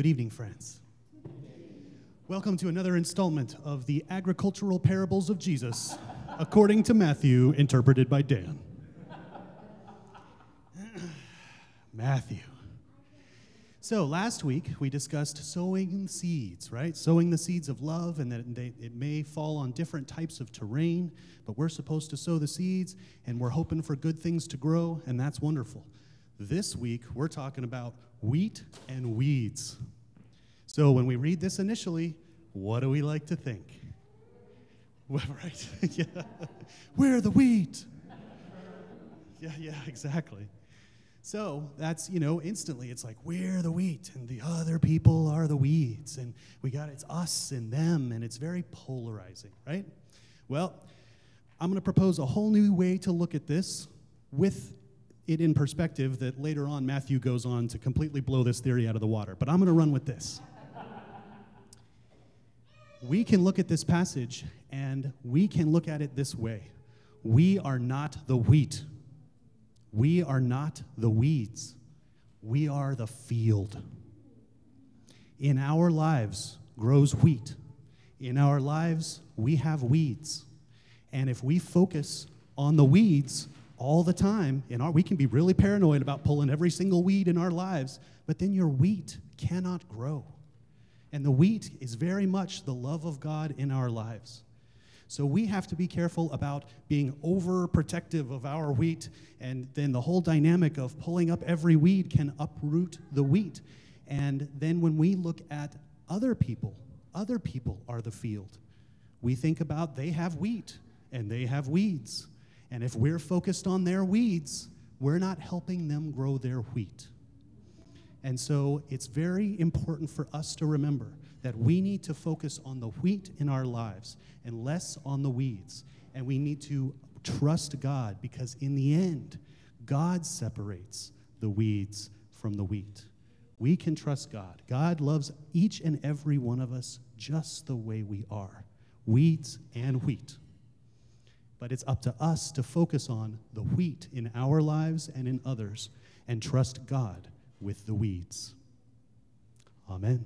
Good evening, friends. Welcome to another installment of the agricultural parables of Jesus, according to Matthew, interpreted by Dan. Matthew. So, last week we discussed sowing seeds, right? Sowing the seeds of love, and that they, it may fall on different types of terrain, but we're supposed to sow the seeds, and we're hoping for good things to grow, and that's wonderful. This week we're talking about wheat and weeds. So, when we read this initially, what do we like to think? Right? yeah. Where are the wheat? Yeah, yeah, exactly. So that's, you know, instantly it's like, we're the wheat and the other people are the weeds. And we got it's us and them, and it's very polarizing, right? Well, I'm going to propose a whole new way to look at this with it in perspective that later on Matthew goes on to completely blow this theory out of the water. But I'm going to run with this. we can look at this passage and we can look at it this way we are not the wheat we are not the weeds, we are the field. In our lives grows wheat. In our lives, we have weeds. And if we focus on the weeds all the time, in our, we can be really paranoid about pulling every single weed in our lives, but then your wheat cannot grow. And the wheat is very much the love of God in our lives. So we have to be careful about being overprotective of our wheat, and then the whole dynamic of pulling up every weed can uproot the wheat. And then when we look at other people, other people are the field. We think about they have wheat and they have weeds. And if we're focused on their weeds, we're not helping them grow their wheat. And so it's very important for us to remember that we need to focus on the wheat in our lives and less on the weeds. And we need to trust God because, in the end, God separates the weeds from the wheat. We can trust God. God loves each and every one of us just the way we are weeds and wheat. But it's up to us to focus on the wheat in our lives and in others and trust God with the weeds. Amen.